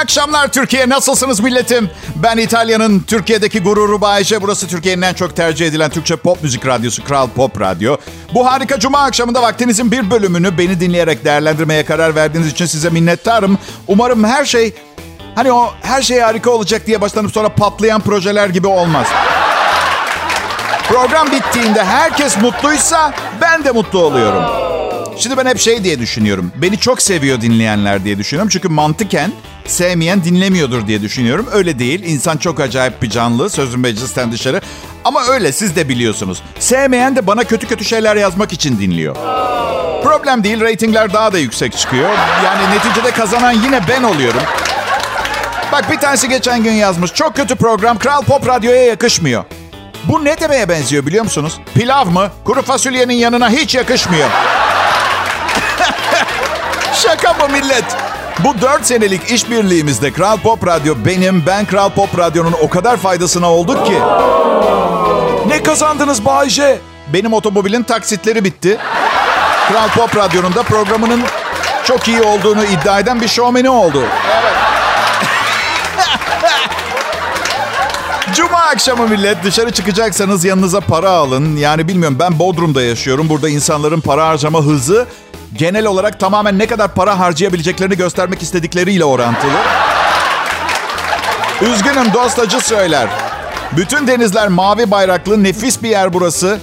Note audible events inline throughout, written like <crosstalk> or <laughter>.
akşamlar Türkiye. Nasılsınız milletim? Ben İtalya'nın Türkiye'deki gururu Bayece. Burası Türkiye'nin en çok tercih edilen Türkçe pop müzik radyosu Kral Pop Radyo. Bu harika cuma akşamında vaktinizin bir bölümünü beni dinleyerek değerlendirmeye karar verdiğiniz için size minnettarım. Umarım her şey hani o her şey harika olacak diye başlanıp sonra patlayan projeler gibi olmaz. Program bittiğinde herkes mutluysa ben de mutlu oluyorum. Şimdi ben hep şey diye düşünüyorum. Beni çok seviyor dinleyenler diye düşünüyorum. Çünkü mantıken sevmeyen dinlemiyordur diye düşünüyorum. Öyle değil. İnsan çok acayip bir canlı. Sözün meclisten dışarı. Ama öyle siz de biliyorsunuz. Sevmeyen de bana kötü kötü şeyler yazmak için dinliyor. Problem değil. Ratingler daha da yüksek çıkıyor. Yani neticede kazanan yine ben oluyorum. Bak bir tanesi geçen gün yazmış. Çok kötü program Kral Pop Radyo'ya yakışmıyor. Bu ne demeye benziyor biliyor musunuz? Pilav mı? Kuru fasulyenin yanına hiç yakışmıyor. Şaka mı millet? Bu 4 senelik işbirliğimizde Kral Pop Radyo benim, ben Kral Pop Radyo'nun o kadar faydasına olduk ki. Ne kazandınız Bayce? Benim otomobilin taksitleri bitti. Kral Pop Radyo'nun da programının çok iyi olduğunu iddia eden bir şovmeni oldu. Evet. Cuma akşamı millet dışarı çıkacaksanız yanınıza para alın. Yani bilmiyorum ben Bodrum'da yaşıyorum. Burada insanların para harcama hızı genel olarak tamamen ne kadar para harcayabileceklerini göstermek istedikleriyle orantılı. Üzgünüm dost acı söyler. Bütün denizler mavi bayraklı nefis bir yer burası.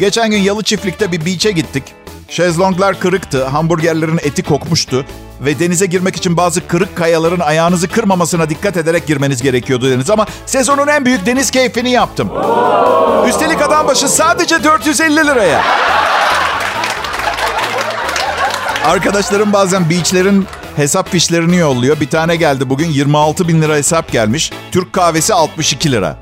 Geçen gün Yalı Çiftlik'te bir beach'e gittik. Şezlonglar kırıktı, hamburgerlerin eti kokmuştu ve denize girmek için bazı kırık kayaların ayağınızı kırmamasına dikkat ederek girmeniz gerekiyordu deniz. Ama sezonun en büyük deniz keyfini yaptım. Üstelik adam başı sadece 450 liraya. Arkadaşlarım bazen beachlerin hesap fişlerini yolluyor. Bir tane geldi bugün 26 bin lira hesap gelmiş. Türk kahvesi 62 lira.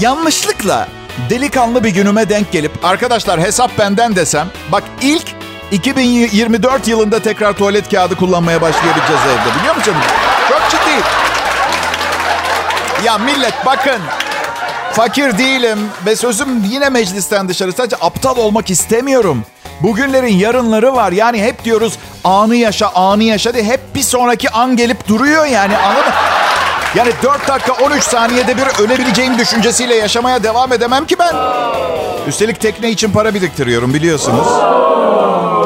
Yanlışlıkla delikanlı bir günüme denk gelip arkadaşlar hesap benden desem bak ilk 2024 yılında tekrar tuvalet kağıdı kullanmaya başlayabileceğiz evde biliyor musun? Çok ciddi. Ya millet bakın fakir değilim ve sözüm yine meclisten dışarı sadece aptal olmak istemiyorum. Bugünlerin yarınları var. Yani hep diyoruz anı yaşa, anı yaşa diye hep bir sonraki an gelip duruyor yani anladın mı? Yani 4 dakika 13 saniyede bir ölebileceğim düşüncesiyle yaşamaya devam edemem ki ben. Üstelik tekne için para biriktiriyorum biliyorsunuz.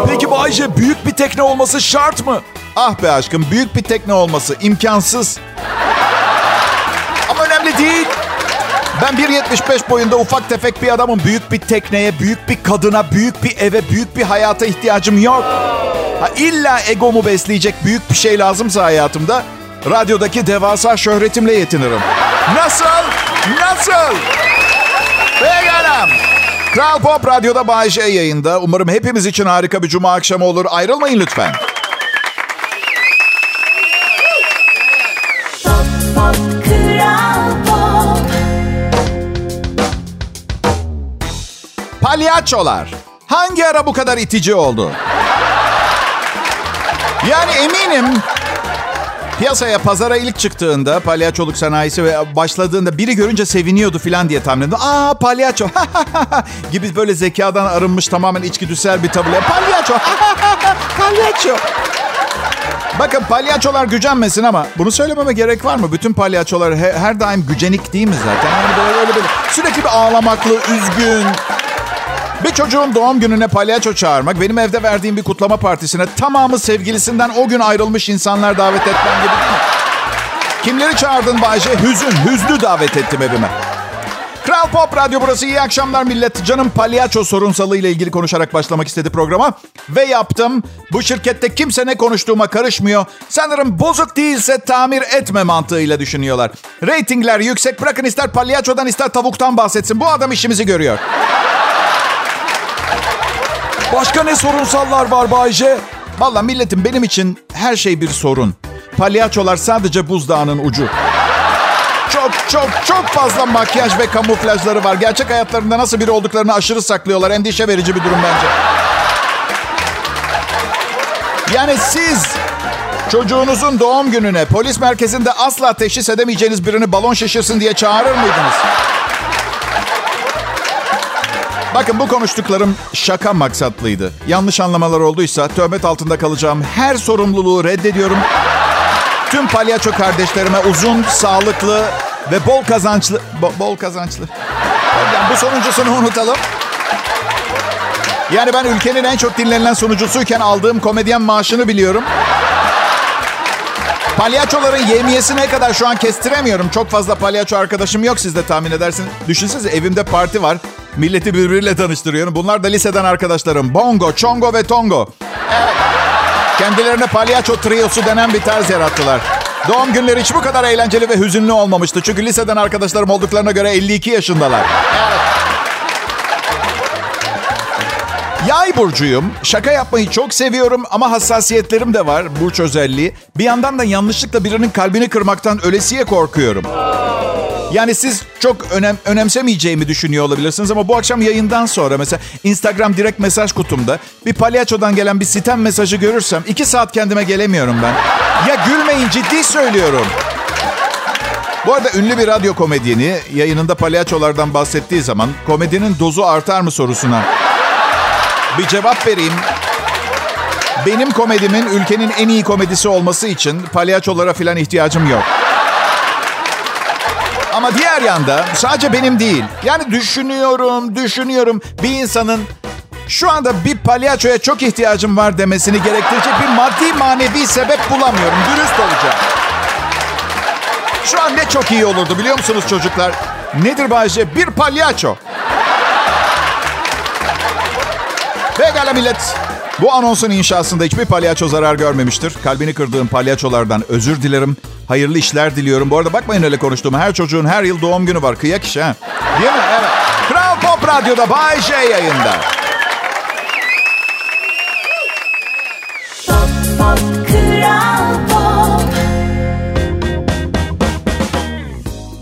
Peki Bayce büyük bir tekne olması şart mı? Ah be aşkım büyük bir tekne olması imkansız. Ama önemli değil. Ben 1.75 boyunda ufak tefek bir adamım. Büyük bir tekneye, büyük bir kadına, büyük bir eve, büyük bir hayata ihtiyacım yok. Ha, illa egomu besleyecek büyük bir şey lazımsa hayatımda radyodaki devasa şöhretimle yetinirim. Nasıl? Nasıl? Pekala. Kral Pop Radyo'da Bay J yayında. Umarım hepimiz için harika bir cuma akşamı olur. Ayrılmayın lütfen. Palyaçolar. Hangi ara bu kadar itici oldu? Yani eminim piyasaya, pazara ilk çıktığında palyaçoluk sanayisi ve başladığında biri görünce seviniyordu falan diye tahmin ediyorum. Aa palyaço <laughs> gibi böyle zekadan arınmış tamamen içgüdüsel bir tavırla. Palyaço, <laughs> palyaço. Bakın palyaçolar gücenmesin ama bunu söylememe gerek var mı? Bütün palyaçolar her, her daim gücenik değil mi zaten? Yani böyle, böyle, böyle sürekli bir ağlamaklı, üzgün, bir çocuğun doğum gününe palyaço çağırmak, benim evde verdiğim bir kutlama partisine tamamı sevgilisinden o gün ayrılmış insanlar davet etmem gibi değil mi? Kimleri çağırdın Bayce? Hüzün, hüznü davet ettim evime. Kral Pop Radyo burası. İyi akşamlar millet. Canım palyaço sorunsalı ile ilgili konuşarak başlamak istedi programa. Ve yaptım. Bu şirkette kimse ne konuştuğuma karışmıyor. Sanırım bozuk değilse tamir etme mantığıyla düşünüyorlar. Ratingler yüksek. Bırakın ister palyaçodan ister tavuktan bahsetsin. Bu adam işimizi görüyor. Başka ne sorunsallar var Bayce? Valla milletim benim için her şey bir sorun. Palyaçolar sadece buzdağının ucu. Çok çok çok fazla makyaj ve kamuflajları var. Gerçek hayatlarında nasıl biri olduklarını aşırı saklıyorlar. Endişe verici bir durum bence. Yani siz çocuğunuzun doğum gününe polis merkezinde asla teşhis edemeyeceğiniz birini balon şişirsin diye çağırır mıydınız? Bakın bu konuştuklarım şaka maksatlıydı. Yanlış anlamalar olduysa töhmet altında kalacağım her sorumluluğu reddediyorum. tüm palyaço kardeşlerime uzun, sağlıklı ve bol kazançlı... Bo- bol kazançlı. Yani bu sonuncusunu unutalım. Yani ben ülkenin en çok dinlenilen sunucusuyken aldığım komedyen maaşını biliyorum. Palyaçoların yemiyesi ne kadar şu an kestiremiyorum. Çok fazla palyaço arkadaşım yok siz de tahmin edersiniz. Düşünsenize evimde parti var. Milleti birbiriyle tanıştırıyorum. Bunlar da liseden arkadaşlarım. Bongo, Chongo ve Tongo. Evet. Kendilerine palyaço triosu denen bir tarz yarattılar. Doğum günleri hiç bu kadar eğlenceli ve hüzünlü olmamıştı. Çünkü liseden arkadaşlarım olduklarına göre 52 yaşındalar. Evet. Yay burcuyum. Şaka yapmayı çok seviyorum ama hassasiyetlerim de var. Burç özelliği. Bir yandan da yanlışlıkla birinin kalbini kırmaktan ölesiye korkuyorum. Yani siz çok önem, önemsemeyeceğimi düşünüyor olabilirsiniz ama bu akşam yayından sonra mesela Instagram direkt mesaj kutumda bir palyaçodan gelen bir sitem mesajı görürsem iki saat kendime gelemiyorum ben. Ya gülmeyin ciddi söylüyorum. Bu arada ünlü bir radyo komedyeni yayınında palyaçolardan bahsettiği zaman komedinin dozu artar mı sorusuna bir cevap vereyim. Benim komedimin ülkenin en iyi komedisi olması için palyaçolara falan ihtiyacım yok. Ama diğer yanda sadece benim değil. Yani düşünüyorum, düşünüyorum bir insanın şu anda bir palyaçoya çok ihtiyacım var demesini gerektirecek bir maddi manevi sebep bulamıyorum. Dürüst olacağım. Şu an ne çok iyi olurdu biliyor musunuz çocuklar? Nedir Bayce? Bir palyaço. Pekala millet. Bu anonsun inşasında hiçbir palyaço zarar görmemiştir. Kalbini kırdığım palyaçolardan özür dilerim. Hayırlı işler diliyorum. Bu arada bakmayın öyle konuştuğuma. Her çocuğun her yıl doğum günü var. Kıyak iş ha. Değil mi? Evet. Kral Pop Radyo'da Bay J yayında. Pop, pop, Kral Pop.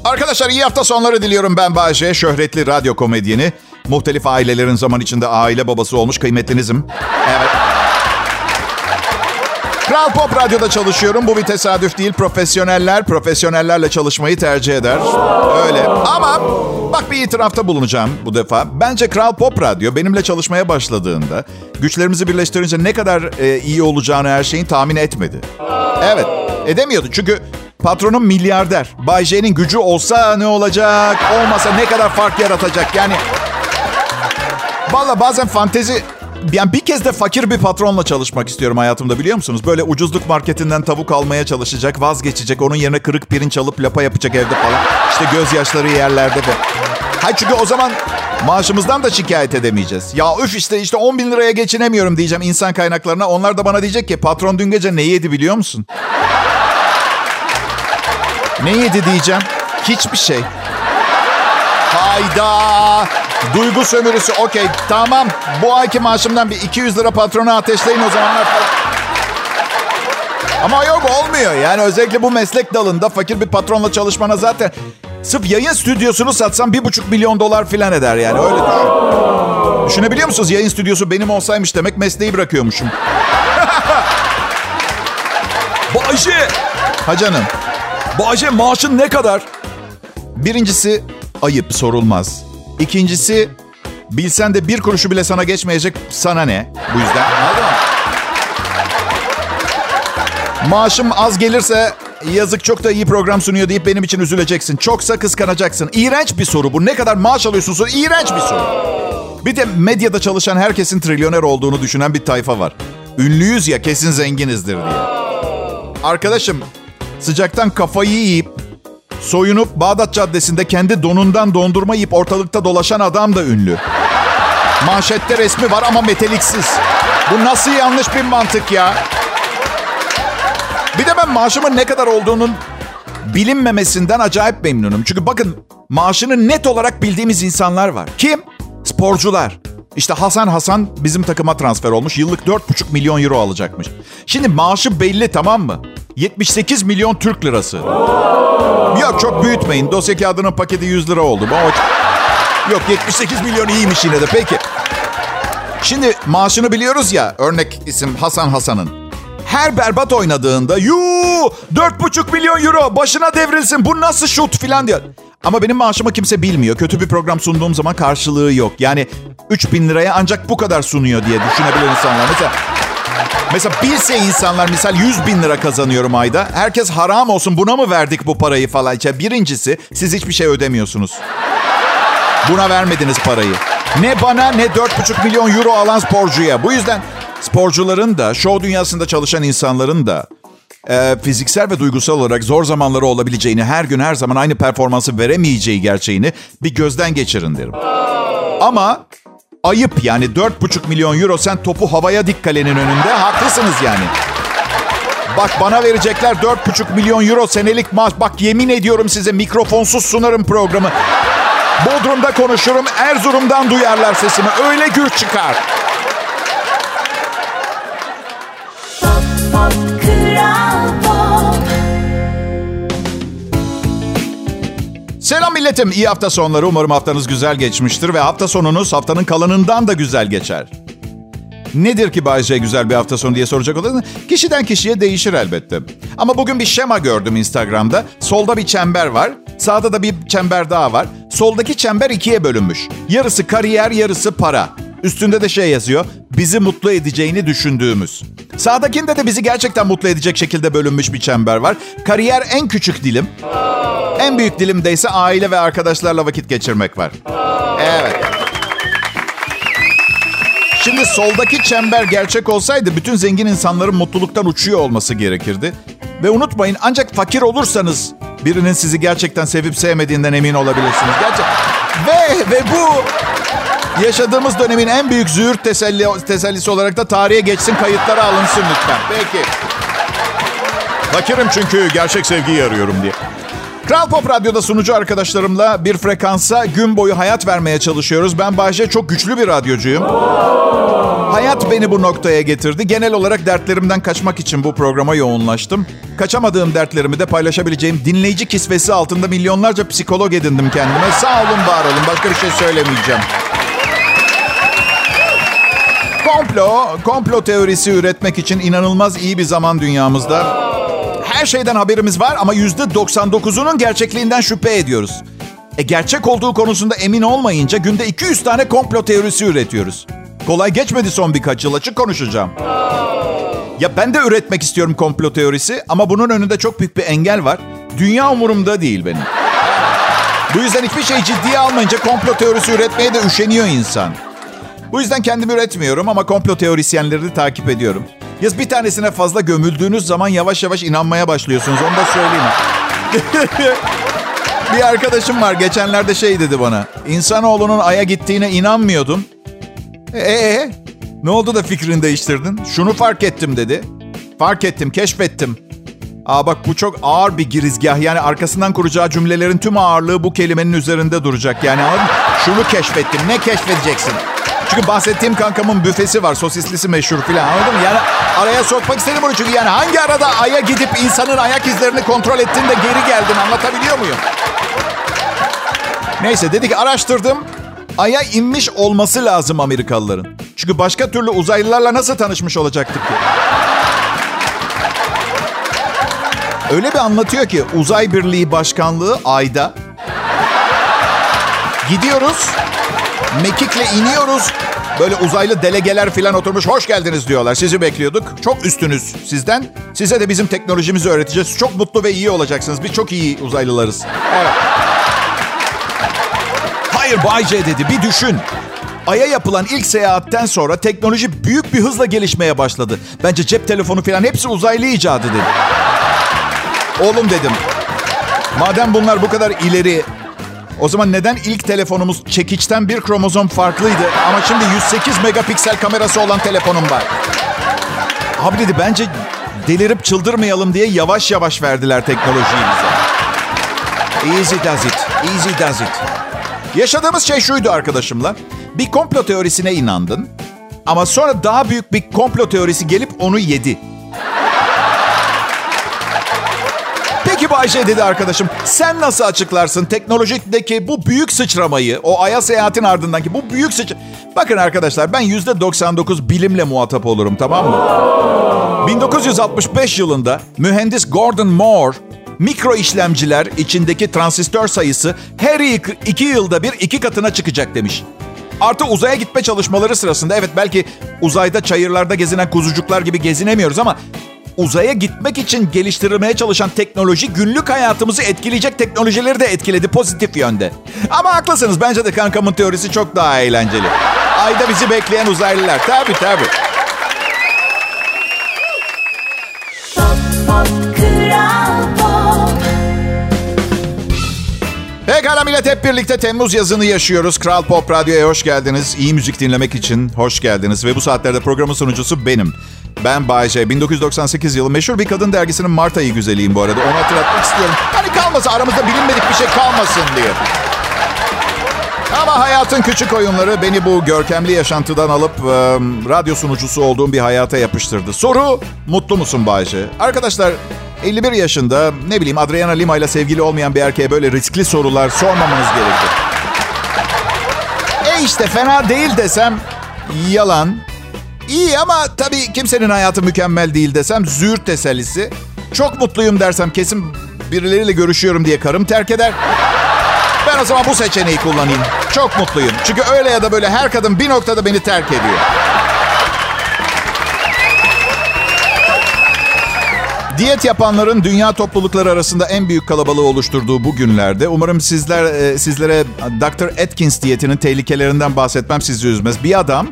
Arkadaşlar iyi hafta sonları diliyorum ben Bayce. Şöhretli radyo komedyeni. Muhtelif ailelerin zaman içinde aile babası olmuş kıymetlinizim. Evet. Kral Pop Radyo'da çalışıyorum. Bu bir tesadüf değil. Profesyoneller, profesyonellerle çalışmayı tercih eder. Öyle. Ama bak bir itirafta bulunacağım bu defa. Bence Kral Pop Radyo benimle çalışmaya başladığında güçlerimizi birleştirince ne kadar e, iyi olacağını her şeyin tahmin etmedi. Evet, edemiyordu. Çünkü patronum milyarder. Bay J'nin gücü olsa ne olacak? Olmasa ne kadar fark yaratacak? Yani Valla bazen fantezi... Yani bir kez de fakir bir patronla çalışmak istiyorum hayatımda biliyor musunuz? Böyle ucuzluk marketinden tavuk almaya çalışacak, vazgeçecek. Onun yerine kırık pirinç alıp lapa yapacak evde falan. İşte gözyaşları yerlerde de. Hayır çünkü o zaman maaşımızdan da şikayet edemeyeceğiz. Ya üf işte işte 10 bin liraya geçinemiyorum diyeceğim insan kaynaklarına. Onlar da bana diyecek ki patron dün gece ne yedi biliyor musun? ne yedi diyeceğim. Hiçbir şey. Hayda. Duygu sömürüsü okey tamam. Bu ayki maaşımdan bir 200 lira patrona ateşleyin o zamanlar falan. Ama yok olmuyor. Yani özellikle bu meslek dalında fakir bir patronla çalışmana zaten... Sırf yayın stüdyosunu satsam bir buçuk milyon dolar filan eder yani öyle düşün. Düşünebiliyor musunuz? Yayın stüdyosu benim olsaymış demek mesleği bırakıyormuşum. Bayce! Ha canım. Bayce maaşın ne kadar? Birincisi ayıp sorulmaz. İkincisi bilsen de bir kuruşu bile sana geçmeyecek sana ne? Bu yüzden anladın mı? Maaşım az gelirse yazık çok da iyi program sunuyor deyip benim için üzüleceksin. Çoksa kıskanacaksın. İğrenç bir soru bu. Ne kadar maaş alıyorsun soru? İğrenç bir soru. Bir de medyada çalışan herkesin trilyoner olduğunu düşünen bir tayfa var. Ünlüyüz ya kesin zenginizdir diye. Arkadaşım sıcaktan kafayı yiyip soyunup Bağdat Caddesi'nde kendi donundan dondurma yiyip ortalıkta dolaşan adam da ünlü. Manşette resmi var ama meteliksiz. Bu nasıl yanlış bir mantık ya? Bir de ben maaşımın ne kadar olduğunun bilinmemesinden acayip memnunum. Çünkü bakın maaşını net olarak bildiğimiz insanlar var. Kim? Sporcular. İşte Hasan Hasan bizim takıma transfer olmuş. Yıllık 4,5 milyon euro alacakmış. Şimdi maaşı belli tamam mı? 78 milyon Türk lirası. Büyütmeyin. Dosya kağıdının paketi 100 lira oldu. Yok 78 milyon iyiymiş yine de. Peki. Şimdi maaşını biliyoruz ya. Örnek isim Hasan Hasan'ın. Her berbat oynadığında yuu 4,5 milyon euro başına devrilsin bu nasıl şut filan diyor. Ama benim maaşımı kimse bilmiyor. Kötü bir program sunduğum zaman karşılığı yok. Yani 3 bin liraya ancak bu kadar sunuyor diye düşünebilir insanlar. Mesela Mesela bilse insanlar misal 100 bin lira kazanıyorum ayda. Herkes haram olsun buna mı verdik bu parayı falan. İşte birincisi siz hiçbir şey ödemiyorsunuz. Buna vermediniz parayı. Ne bana ne 4,5 milyon euro alan sporcuya. Bu yüzden sporcuların da, show dünyasında çalışan insanların da e, fiziksel ve duygusal olarak zor zamanları olabileceğini, her gün her zaman aynı performansı veremeyeceği gerçeğini bir gözden geçirin derim. Ama ayıp yani 4,5 milyon euro sen topu havaya dik kalenin önünde haklısınız yani. Bak bana verecekler 4,5 milyon euro senelik maaş. Bak yemin ediyorum size mikrofonsuz sunarım programı. Bodrum'da konuşurum, Erzurum'dan duyarlar sesimi. Öyle güç çıkar. Selam milletim. İyi hafta sonları. Umarım haftanız güzel geçmiştir ve hafta sonunuz haftanın kalanından da güzel geçer. Nedir ki Bay J güzel bir hafta sonu diye soracak olursanız kişiden kişiye değişir elbette. Ama bugün bir şema gördüm Instagram'da. Solda bir çember var. Sağda da bir çember daha var. Soldaki çember ikiye bölünmüş. Yarısı kariyer, yarısı para. Üstünde de şey yazıyor. Bizi mutlu edeceğini düşündüğümüz. Sağdakinde de bizi gerçekten mutlu edecek şekilde bölünmüş bir çember var. Kariyer en küçük dilim. En büyük dilimde ise aile ve arkadaşlarla vakit geçirmek var. Evet. Şimdi soldaki çember gerçek olsaydı bütün zengin insanların mutluluktan uçuyor olması gerekirdi. Ve unutmayın ancak fakir olursanız birinin sizi gerçekten sevip sevmediğinden emin olabilirsiniz. Gerçek. Ve ve bu yaşadığımız dönemin en büyük züğürt teselli, tesellisi olarak da tarihe geçsin, kayıtlara alınsın lütfen. Peki. Fakirim çünkü gerçek sevgiyi arıyorum diye. Kral Pop Radyo'da sunucu arkadaşlarımla bir frekansa gün boyu hayat vermeye çalışıyoruz. Ben Bahçe çok güçlü bir radyocuyum. Hayat beni bu noktaya getirdi. Genel olarak dertlerimden kaçmak için bu programa yoğunlaştım. Kaçamadığım dertlerimi de paylaşabileceğim dinleyici kisvesi altında milyonlarca psikolog edindim kendime. Sağ olun, var olun. Başka bir şey söylemeyeceğim. Komplo, komplo teorisi üretmek için inanılmaz iyi bir zaman dünyamızda. Her şeyden haberimiz var ama yüzde 99'unun gerçekliğinden şüphe ediyoruz. E gerçek olduğu konusunda emin olmayınca günde 200 tane komplo teorisi üretiyoruz. Kolay geçmedi son birkaç yıl açık konuşacağım. Ya ben de üretmek istiyorum komplo teorisi ama bunun önünde çok büyük bir engel var. Dünya umurumda değil benim. Bu yüzden hiçbir şey ciddiye almayınca komplo teorisi üretmeye de üşeniyor insan. Bu yüzden kendim üretmiyorum ama komplo teorisyenleri takip ediyorum. Yaz bir tanesine fazla gömüldüğünüz zaman yavaş yavaş inanmaya başlıyorsunuz. Onu da söyleyeyim. <laughs> bir arkadaşım var geçenlerde şey dedi bana. İnsanoğlunun aya gittiğine inanmıyordun. Ee, ne oldu da fikrini değiştirdin? Şunu fark ettim dedi. Fark ettim, keşfettim. Aa bak bu çok ağır bir girizgah. Yani arkasından kuracağı cümlelerin tüm ağırlığı bu kelimenin üzerinde duracak. Yani? Şunu keşfettim. Ne keşfedeceksin? Çünkü bahsettiğim kankamın büfesi var. Sosislisi meşhur filan anladın mı? Yani araya sokmak istedim bunu çünkü yani hangi arada aya gidip insanın ayak izlerini kontrol ettin de geri geldin anlatabiliyor muyum? Neyse dedi ki araştırdım. Aya inmiş olması lazım Amerikalıların. Çünkü başka türlü uzaylılarla nasıl tanışmış olacaktık ki? Öyle bir anlatıyor ki uzay birliği başkanlığı ayda. Gidiyoruz. Mekikle iniyoruz. Böyle uzaylı delegeler falan oturmuş hoş geldiniz diyorlar. Sizi bekliyorduk. Çok üstünüz sizden. Size de bizim teknolojimizi öğreteceğiz. Çok mutlu ve iyi olacaksınız. Biz çok iyi uzaylılarız. Evet. Hayır Bay J dedi bir düşün. Ay'a yapılan ilk seyahatten sonra teknoloji büyük bir hızla gelişmeye başladı. Bence cep telefonu falan hepsi uzaylı icadı dedi. Oğlum dedim. Madem bunlar bu kadar ileri o zaman neden ilk telefonumuz çekiçten bir kromozom farklıydı ama şimdi 108 megapiksel kamerası olan telefonum var? Abi dedi bence delirip çıldırmayalım diye yavaş yavaş verdiler teknolojiyi bize. Easy does it, easy does it. Yaşadığımız şey şuydu arkadaşımla. Bir komplo teorisine inandın ama sonra daha büyük bir komplo teorisi gelip onu yedi. Bayşe dedi arkadaşım. Sen nasıl açıklarsın teknolojideki bu büyük sıçramayı, o aya seyahatin ardındaki bu büyük sıç... Bakın arkadaşlar ben yüzde 99 bilimle muhatap olurum tamam mı? 1965 yılında mühendis Gordon Moore mikro işlemciler içindeki transistör sayısı her iki yılda bir iki katına çıkacak demiş. Artı uzaya gitme çalışmaları sırasında evet belki uzayda çayırlarda gezinen kuzucuklar gibi gezinemiyoruz ama uzaya gitmek için geliştirilmeye çalışan teknoloji günlük hayatımızı etkileyecek teknolojileri de etkiledi pozitif yönde. Ama haklısınız bence de kankamın teorisi çok daha eğlenceli. Ayda bizi bekleyen uzaylılar. Tabii tabii. Pop Pop Kral Pekala millet hep birlikte Temmuz yazını yaşıyoruz. Kral Pop Radyo'ya hoş geldiniz. İyi müzik dinlemek için hoş geldiniz. Ve bu saatlerde programın sunucusu benim. Ben Bayce. 1998 yılı meşhur bir kadın dergisinin Mart ayı güzeliyim bu arada. Onu hatırlatmak istiyorum. Hani kalmasın aramızda bilinmedik bir şey kalmasın diye. Ama hayatın küçük oyunları beni bu görkemli yaşantıdan alıp e, radyo sunucusu olduğum bir hayata yapıştırdı. Soru, mutlu musun Bayce? Arkadaşlar 51 yaşında ne bileyim Adriana Lima ile sevgili olmayan bir erkeğe böyle riskli sorular sormamanız gerekir. E işte fena değil desem yalan. İyi ama tabii kimsenin hayatı mükemmel değil desem züğürt tesellisi. Çok mutluyum dersem kesin birileriyle görüşüyorum diye karım terk eder. Ben o zaman bu seçeneği kullanayım. Çok mutluyum. Çünkü öyle ya da böyle her kadın bir noktada beni terk ediyor. Diyet yapanların dünya toplulukları arasında en büyük kalabalığı oluşturduğu bu günlerde umarım sizler e, sizlere Dr. Atkins diyetinin tehlikelerinden bahsetmem sizi üzmez. Bir adam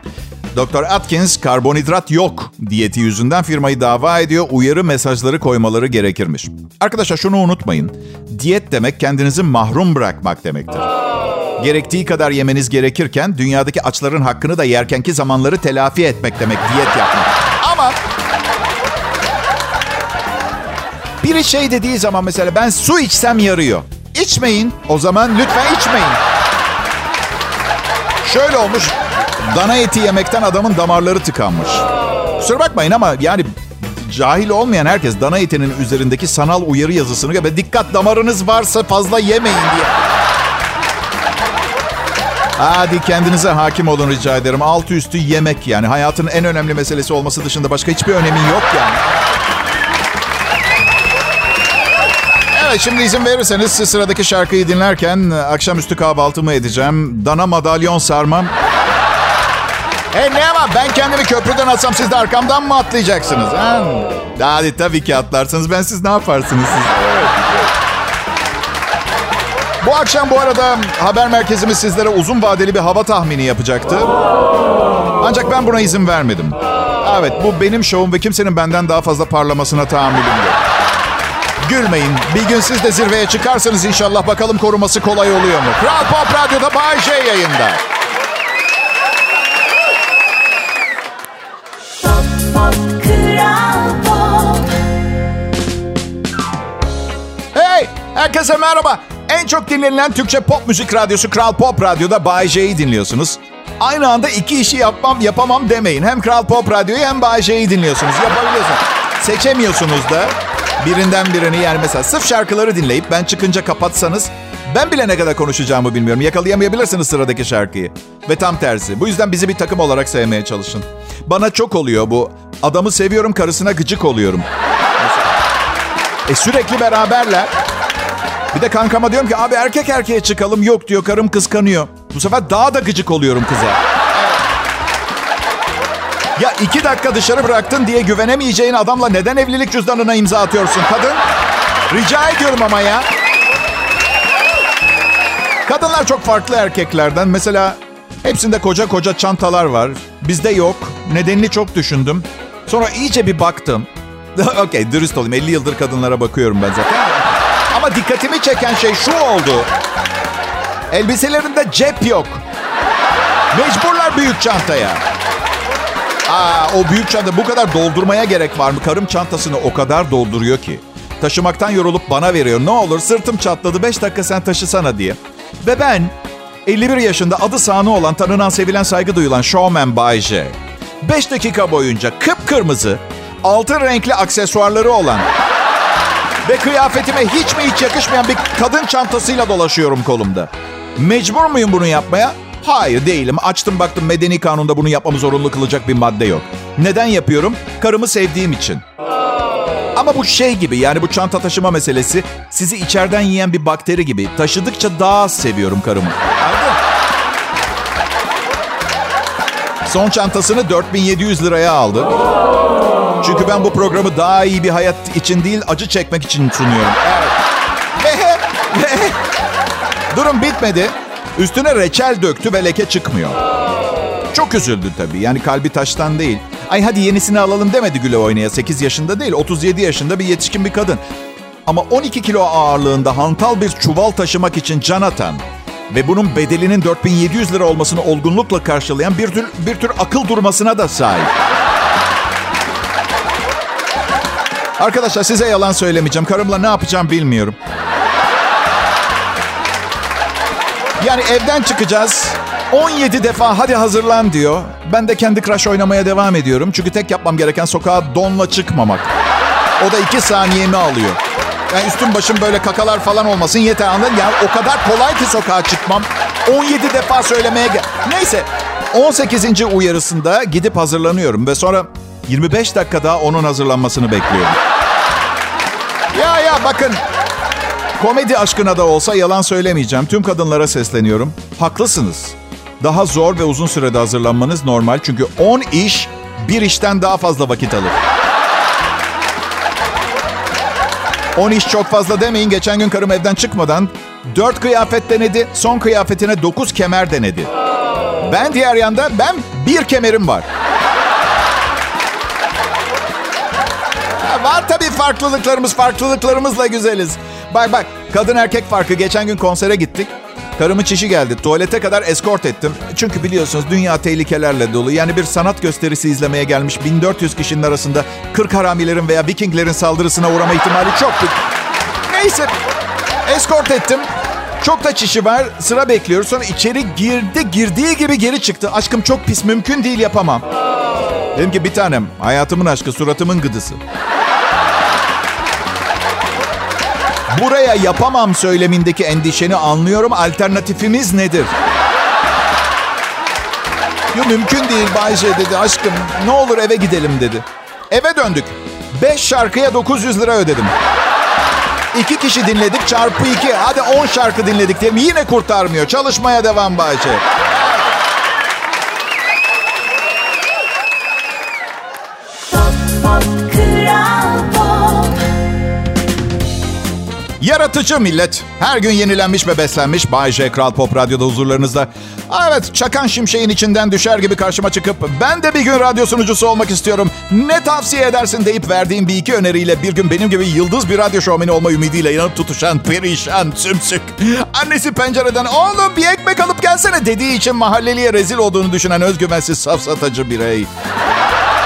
Dr. Atkins karbonhidrat yok diyeti yüzünden firmayı dava ediyor. Uyarı mesajları koymaları gerekirmiş. Arkadaşlar şunu unutmayın. Diyet demek kendinizi mahrum bırakmak demektir. Gerektiği kadar yemeniz gerekirken dünyadaki açların hakkını da yerkenki zamanları telafi etmek demek diyet yapmak. Ama biri şey dediği zaman mesela ben su içsem yarıyor. İçmeyin. O zaman lütfen içmeyin. Şöyle olmuş. Dana eti yemekten adamın damarları tıkanmış. Kusura bakmayın ama yani cahil olmayan herkes dana etinin üzerindeki sanal uyarı yazısını ve dikkat damarınız varsa fazla yemeyin diye. Hadi kendinize hakim olun rica ederim. Altı üstü yemek yani. Hayatın en önemli meselesi olması dışında başka hiçbir önemi yok yani. Evet şimdi izin verirseniz sıradaki şarkıyı dinlerken akşamüstü kahvaltımı edeceğim. Dana madalyon sarmam. Hey ne ama ben kendimi köprüden atsam siz de arkamdan mı atlayacaksınız? Ha? Hadi tabii ki atlarsınız. Ben siz ne yaparsınız siz? Bu akşam bu arada haber merkezimiz sizlere uzun vadeli bir hava tahmini yapacaktı. Ancak ben buna izin vermedim. Evet bu benim şovum ve kimsenin benden daha fazla parlamasına tahammülüm yok. Gülmeyin. Bir gün siz de zirveye çıkarsanız inşallah bakalım koruması kolay oluyor mu? Kral Pop Radyo'da Bay J yayında. Herkese merhaba. En çok dinlenilen Türkçe pop müzik radyosu Kral Pop Radyo'da Bay J'yi dinliyorsunuz. Aynı anda iki işi yapmam yapamam demeyin. Hem Kral Pop Radyo'yu hem Bay J'yi dinliyorsunuz. Yapabiliyorsunuz. Seçemiyorsunuz da birinden birini yani mesela sırf şarkıları dinleyip ben çıkınca kapatsanız ben bile ne kadar konuşacağımı bilmiyorum. Yakalayamayabilirsiniz sıradaki şarkıyı. Ve tam tersi. Bu yüzden bizi bir takım olarak sevmeye çalışın. Bana çok oluyor bu. Adamı seviyorum karısına gıcık oluyorum. E sürekli beraberler. Bir de kankama diyorum ki abi erkek erkeğe çıkalım. Yok diyor karım kıskanıyor. Bu sefer daha da gıcık oluyorum kıza. Ya iki dakika dışarı bıraktın diye güvenemeyeceğin adamla neden evlilik cüzdanına imza atıyorsun kadın? Rica ediyorum ama ya. Kadınlar çok farklı erkeklerden. Mesela hepsinde koca koca çantalar var. Bizde yok. Nedenini çok düşündüm. Sonra iyice bir baktım. <laughs> Okey dürüst olayım. 50 yıldır kadınlara bakıyorum ben zaten. Dikkatimi çeken şey şu oldu. Elbiselerinde cep yok. Mecburlar büyük çantaya. Aa, o büyük çanta bu kadar doldurmaya gerek var mı? Karım çantasını o kadar dolduruyor ki. Taşımaktan yorulup bana veriyor. Ne olur sırtım çatladı 5 dakika sen taşısana diye. Ve ben 51 yaşında adı sanı olan tanınan sevilen saygı duyulan showman Bay J. 5 dakika boyunca kıpkırmızı altın renkli aksesuarları olan ve kıyafetime hiç mi hiç yakışmayan bir kadın çantasıyla dolaşıyorum kolumda. Mecbur muyum bunu yapmaya? Hayır değilim. Açtım baktım medeni kanunda bunu yapmamı zorunlu kılacak bir madde yok. Neden yapıyorum? Karımı sevdiğim için. Ama bu şey gibi yani bu çanta taşıma meselesi sizi içeriden yiyen bir bakteri gibi. Taşıdıkça daha az seviyorum karımı. Anladın? Son çantasını 4700 liraya aldı. Çünkü ben bu programı daha iyi bir hayat için değil acı çekmek için sunuyorum. <laughs> Durum bitmedi. Üstüne reçel döktü ve leke çıkmıyor. Çok üzüldü tabii. Yani kalbi taştan değil. Ay hadi yenisini alalım demedi güle oynaya. 8 yaşında değil 37 yaşında bir yetişkin bir kadın. Ama 12 kilo ağırlığında hantal bir çuval taşımak için can atan ve bunun bedelinin 4700 lira olmasını olgunlukla karşılayan bir tür, bir tür akıl durmasına da sahip. Arkadaşlar size yalan söylemeyeceğim. Karımla ne yapacağım bilmiyorum. Yani evden çıkacağız. 17 defa hadi hazırlan diyor. Ben de kendi crush oynamaya devam ediyorum. Çünkü tek yapmam gereken sokağa donla çıkmamak. O da 2 saniyemi alıyor. Yani üstüm başım böyle kakalar falan olmasın yeter anladın ya. O kadar kolay ki sokağa çıkmam. 17 defa söylemeye gel. Neyse 18. uyarısında gidip hazırlanıyorum ve sonra 25 dakika daha onun hazırlanmasını bekliyorum. Ya ya bakın komedi aşkına da olsa yalan söylemeyeceğim. Tüm kadınlara sesleniyorum. Haklısınız. Daha zor ve uzun sürede hazırlanmanız normal. Çünkü 10 iş bir işten daha fazla vakit alır. 10 iş çok fazla demeyin. Geçen gün karım evden çıkmadan 4 kıyafet denedi. Son kıyafetine 9 kemer denedi. Ben diğer yanda ben bir kemerim var. Var tabii farklılıklarımız. Farklılıklarımızla güzeliz. Bak bak kadın erkek farkı. Geçen gün konsere gittik. Karımın çişi geldi. Tuvalete kadar eskort ettim. Çünkü biliyorsunuz dünya tehlikelerle dolu. Yani bir sanat gösterisi izlemeye gelmiş 1400 kişinin arasında 40 haramilerin veya Vikinglerin saldırısına uğrama ihtimali çok büyük. Neyse eskort ettim. Çok da çişi var. Sıra bekliyoruz. Sonra içeri girdi. Girdiği gibi geri çıktı. Aşkım çok pis. Mümkün değil yapamam. Dedim ki bir tanem. Hayatımın aşkı. Suratımın gıdısı. Buraya yapamam söylemindeki endişeni anlıyorum. Alternatifimiz nedir? Yo mümkün değil Bayce dedi. Aşkım ne olur eve gidelim dedi. Eve döndük. 5 şarkıya 900 lira ödedim. İki kişi dinledik çarpı iki. Hadi 10 şarkı dinledik diyelim. Yine kurtarmıyor. Çalışmaya devam Bayce. Yaratıcı millet. Her gün yenilenmiş ve beslenmiş Bay J. Kral Pop Radyo'da huzurlarınızda. Aa, Evet, çakan şimşeğin içinden düşer gibi karşıma çıkıp ben de bir gün radyo sunucusu olmak istiyorum. Ne tavsiye edersin deyip verdiğim bir iki öneriyle bir gün benim gibi yıldız bir radyo şovmeni olma ümidiyle yanıp tutuşan, perişan, sümsük. Annesi pencereden oğlum bir ekmek alıp gelsene dediği için mahalleliye rezil olduğunu düşünen özgüvensiz safsatacı birey.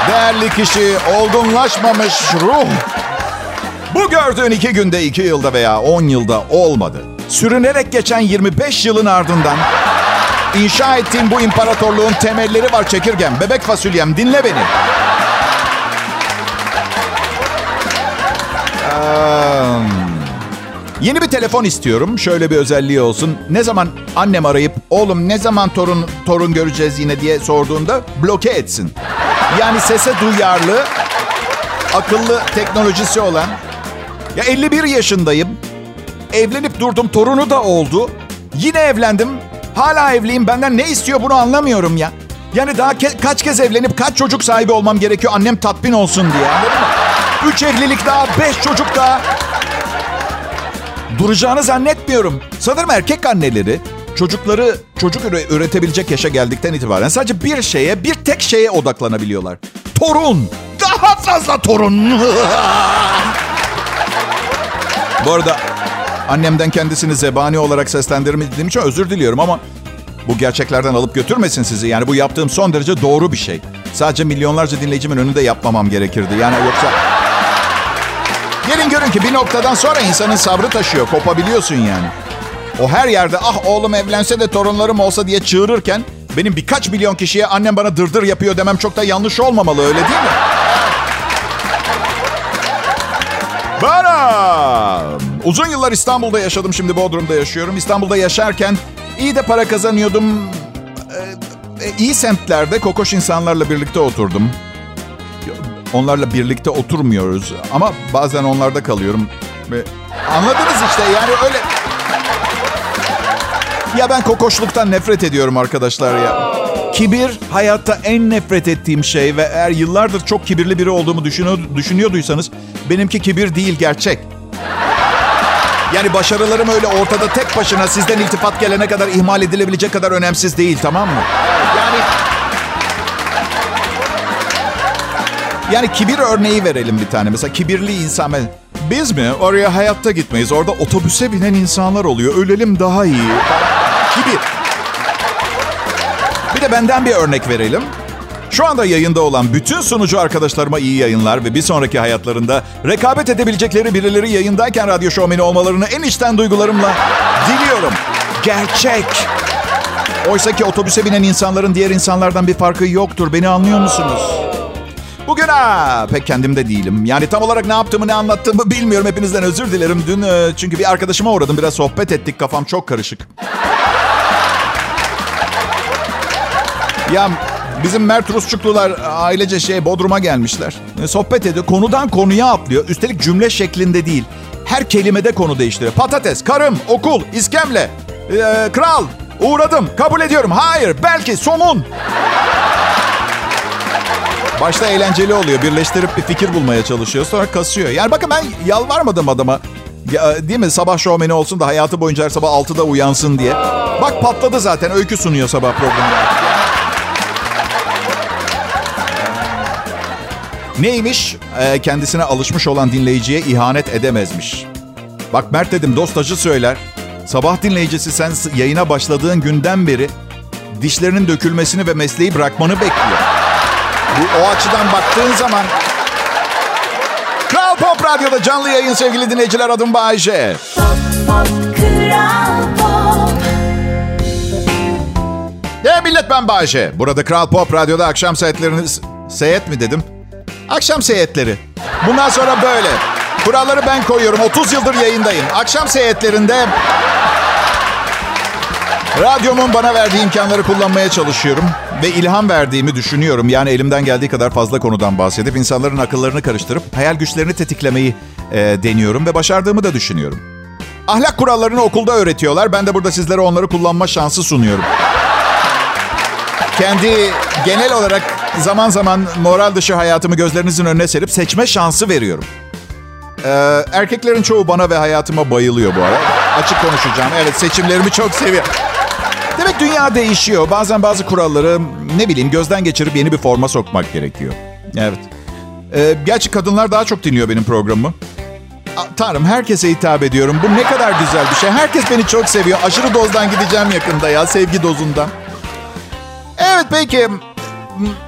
Değerli kişi, olgunlaşmamış ruh. Bu gördüğün iki günde, iki yılda veya on yılda olmadı. Sürünerek geçen 25 yılın ardından inşa ettiğim bu imparatorluğun temelleri var çekirgem. Bebek fasulyem dinle beni. Eee, Yeni bir telefon istiyorum. Şöyle bir özelliği olsun. Ne zaman annem arayıp oğlum ne zaman torun torun göreceğiz yine diye sorduğunda bloke etsin. Yani sese duyarlı, akıllı teknolojisi olan. Ya 51 yaşındayım. Evlenip durdum. Torunu da oldu. Yine evlendim. Hala evliyim. Benden ne istiyor bunu anlamıyorum ya. Yani daha ke- kaç kez evlenip kaç çocuk sahibi olmam gerekiyor annem tatmin olsun diye. Üç evlilik daha, beş çocuk daha. Duracağını zannetmiyorum. Sanırım erkek anneleri çocukları çocuk üre- üretebilecek yaşa geldikten itibaren sadece bir şeye, bir tek şeye odaklanabiliyorlar. Torun. Daha fazla torun. <laughs> Bu arada annemden kendisini zebani olarak seslendirmediğim için özür diliyorum ama bu gerçeklerden alıp götürmesin sizi. Yani bu yaptığım son derece doğru bir şey. Sadece milyonlarca dinleyicimin önünde yapmamam gerekirdi. Yani yoksa... Gelin görün ki bir noktadan sonra insanın sabrı taşıyor. Kopabiliyorsun yani. O her yerde ah oğlum evlense de torunlarım olsa diye çığırırken... benim birkaç milyon kişiye annem bana dırdır yapıyor demem çok da yanlış olmamalı öyle değil mi? Uzun yıllar İstanbul'da yaşadım. Şimdi Bodrum'da yaşıyorum. İstanbul'da yaşarken iyi de para kazanıyordum. Ee, e, iyi semtlerde kokoş insanlarla birlikte oturdum. Onlarla birlikte oturmuyoruz. Ama bazen onlarda kalıyorum. Ve anladınız işte yani öyle... Ya ben kokoşluktan nefret ediyorum arkadaşlar ya. Kibir hayatta en nefret ettiğim şey ve eğer yıllardır çok kibirli biri olduğumu düşünüyor, düşünüyorduysanız benimki kibir değil gerçek. Yani başarılarım öyle ortada tek başına sizden iltifat gelene kadar ihmal edilebilecek kadar önemsiz değil tamam mı? Yani Yani kibir örneği verelim bir tane. Mesela kibirli insan. Biz mi? Oraya hayatta gitmeyiz. Orada otobüse binen insanlar oluyor. Ölelim daha iyi. Kibir. De benden bir örnek verelim. Şu anda yayında olan bütün sunucu arkadaşlarıma iyi yayınlar ve bir sonraki hayatlarında rekabet edebilecekleri birileri yayındayken radyo şovmeni olmalarını en içten duygularımla diliyorum. Gerçek. Oysa ki otobüse binen insanların diğer insanlardan bir farkı yoktur. Beni anlıyor musunuz? Bugün ha pek kendimde değilim. Yani tam olarak ne yaptığımı ne anlattığımı bilmiyorum. Hepinizden özür dilerim. Dün e, çünkü bir arkadaşıma uğradım. Biraz sohbet ettik. Kafam çok karışık. Ya bizim Mert Rusçuklular ailece şey Bodrum'a gelmişler. E, sohbet ediyor. Konudan konuya atlıyor. Üstelik cümle şeklinde değil. Her kelimede konu değiştiriyor. Patates, karım, okul, iskemle, e, kral, uğradım, kabul ediyorum. Hayır, belki, somun. Başta eğlenceli oluyor. Birleştirip bir fikir bulmaya çalışıyor. Sonra kasıyor. Yani bakın ben yalvarmadım adama. Ya, değil mi? Sabah şovmeni olsun da hayatı boyunca her sabah 6'da uyansın diye. Bak patladı zaten. Öykü sunuyor sabah programı. Neymiş? Ee, kendisine alışmış olan dinleyiciye ihanet edemezmiş. Bak Mert dedim dostacı söyler. Sabah dinleyicisi sen yayına başladığın günden beri dişlerinin dökülmesini ve mesleği bırakmanı bekliyor. Bu, o açıdan baktığın zaman... Kral Pop Radyo'da canlı yayın sevgili dinleyiciler adım Bayece. Pop, pop, Kral Pop. E millet ben Bayece. Burada Kral Pop Radyo'da akşam saatlerini... Seyet mi dedim? Akşam seyetleri. Bundan sonra böyle. Kuralları ben koyuyorum. 30 yıldır yayındayım. Akşam seyetlerinde Radyomun bana verdiği imkanları kullanmaya çalışıyorum ve ilham verdiğimi düşünüyorum. Yani elimden geldiği kadar fazla konudan bahsedip insanların akıllarını karıştırıp hayal güçlerini tetiklemeyi e, deniyorum ve başardığımı da düşünüyorum. Ahlak kurallarını okulda öğretiyorlar. Ben de burada sizlere onları kullanma şansı sunuyorum. Kendi genel olarak zaman zaman moral dışı hayatımı gözlerinizin önüne serip seçme şansı veriyorum. Ee, erkeklerin çoğu bana ve hayatıma bayılıyor bu ara. Açık konuşacağım. Evet seçimlerimi çok seviyorum. Demek dünya değişiyor. Bazen bazı kuralları ne bileyim gözden geçirip yeni bir forma sokmak gerekiyor. Evet. Ee, gerçi kadınlar daha çok dinliyor benim programımı. Tanrım herkese hitap ediyorum. Bu ne kadar güzel bir şey. Herkes beni çok seviyor. Aşırı dozdan gideceğim yakında ya. Sevgi dozundan. Evet peki.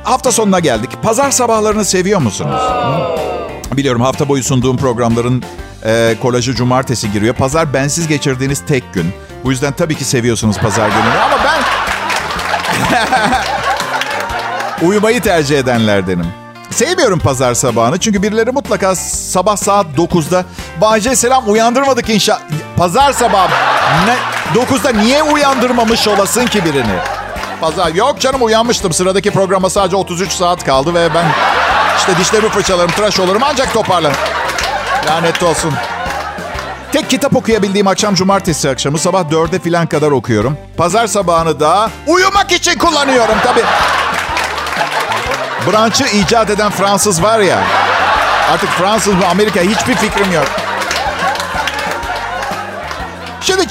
Hafta sonuna geldik. Pazar sabahlarını seviyor musunuz? Hı? Biliyorum hafta boyu sunduğum programların e, kolajı cumartesi giriyor. Pazar bensiz geçirdiğiniz tek gün. Bu yüzden tabii ki seviyorsunuz pazar gününü ama ben <laughs> uyumayı tercih edenlerdenim. Sevmiyorum pazar sabahını çünkü birileri mutlaka sabah saat 9'da Bahçe selam uyandırmadık inşa. Pazar sabahı ne, 9'da niye uyandırmamış olasın ki birini? Pazar yok canım uyanmıştım. Sıradaki programa sadece 33 saat kaldı ve ben işte dişlerimi fırçalarım, tıraş olurum ancak toparlarım. Lanet olsun. Tek kitap okuyabildiğim akşam cumartesi akşamı sabah dörde filan kadar okuyorum. Pazar sabahını da uyumak için kullanıyorum tabii. Branch'ı icat eden Fransız var ya. Artık Fransız mı Amerika hiçbir fikrim yok.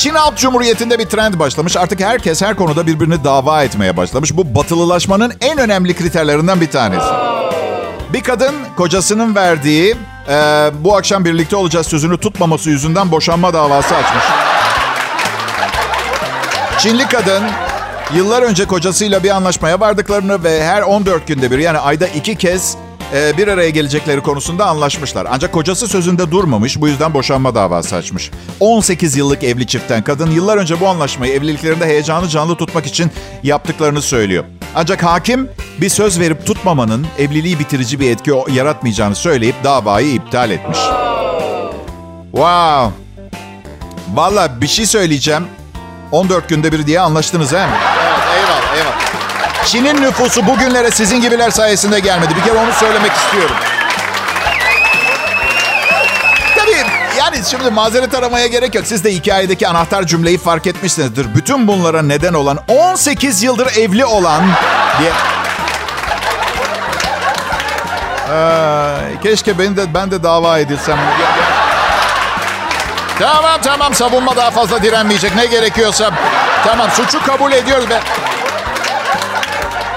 Çin Halk Cumhuriyeti'nde bir trend başlamış. Artık herkes her konuda birbirini dava etmeye başlamış. Bu batılılaşmanın en önemli kriterlerinden bir tanesi. Bir kadın kocasının verdiği e, bu akşam birlikte olacağız sözünü tutmaması yüzünden boşanma davası açmış. Çinli kadın yıllar önce kocasıyla bir anlaşmaya vardıklarını ve her 14 günde bir yani ayda iki kez e, bir araya gelecekleri konusunda anlaşmışlar. Ancak kocası sözünde durmamış bu yüzden boşanma davası açmış. 18 yıllık evli çiftten kadın yıllar önce bu anlaşmayı evliliklerinde heyecanı canlı tutmak için yaptıklarını söylüyor. Ancak hakim bir söz verip tutmamanın evliliği bitirici bir etki yaratmayacağını söyleyip davayı iptal etmiş. Wow. Valla bir şey söyleyeceğim. 14 günde bir diye anlaştınız he? Çin'in nüfusu bugünlere sizin gibiler sayesinde gelmedi. Bir kere onu söylemek istiyorum. Tabii yani şimdi mazeret aramaya gerek yok. Siz de hikayedeki anahtar cümleyi fark etmişsinizdir. Bütün bunlara neden olan 18 yıldır evli olan diye... Ee, keşke ben de ben de dava edilsem. Tamam tamam savunma daha fazla direnmeyecek. Ne gerekiyorsa. Tamam suçu kabul ediyoruz ve...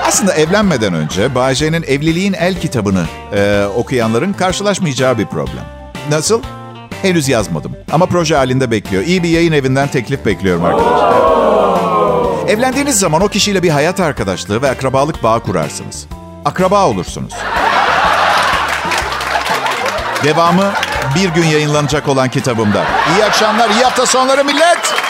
Aslında evlenmeden önce Bayce'nin Evliliğin El kitabını e, okuyanların karşılaşmayacağı bir problem. Nasıl? Henüz yazmadım. Ama proje halinde bekliyor. İyi bir yayın evinden teklif bekliyorum arkadaşlar. Evlendiğiniz zaman o kişiyle bir hayat arkadaşlığı ve akrabalık bağı kurarsınız. Akraba olursunuz. Devamı bir gün yayınlanacak olan kitabımda. İyi akşamlar, iyi hafta sonları millet.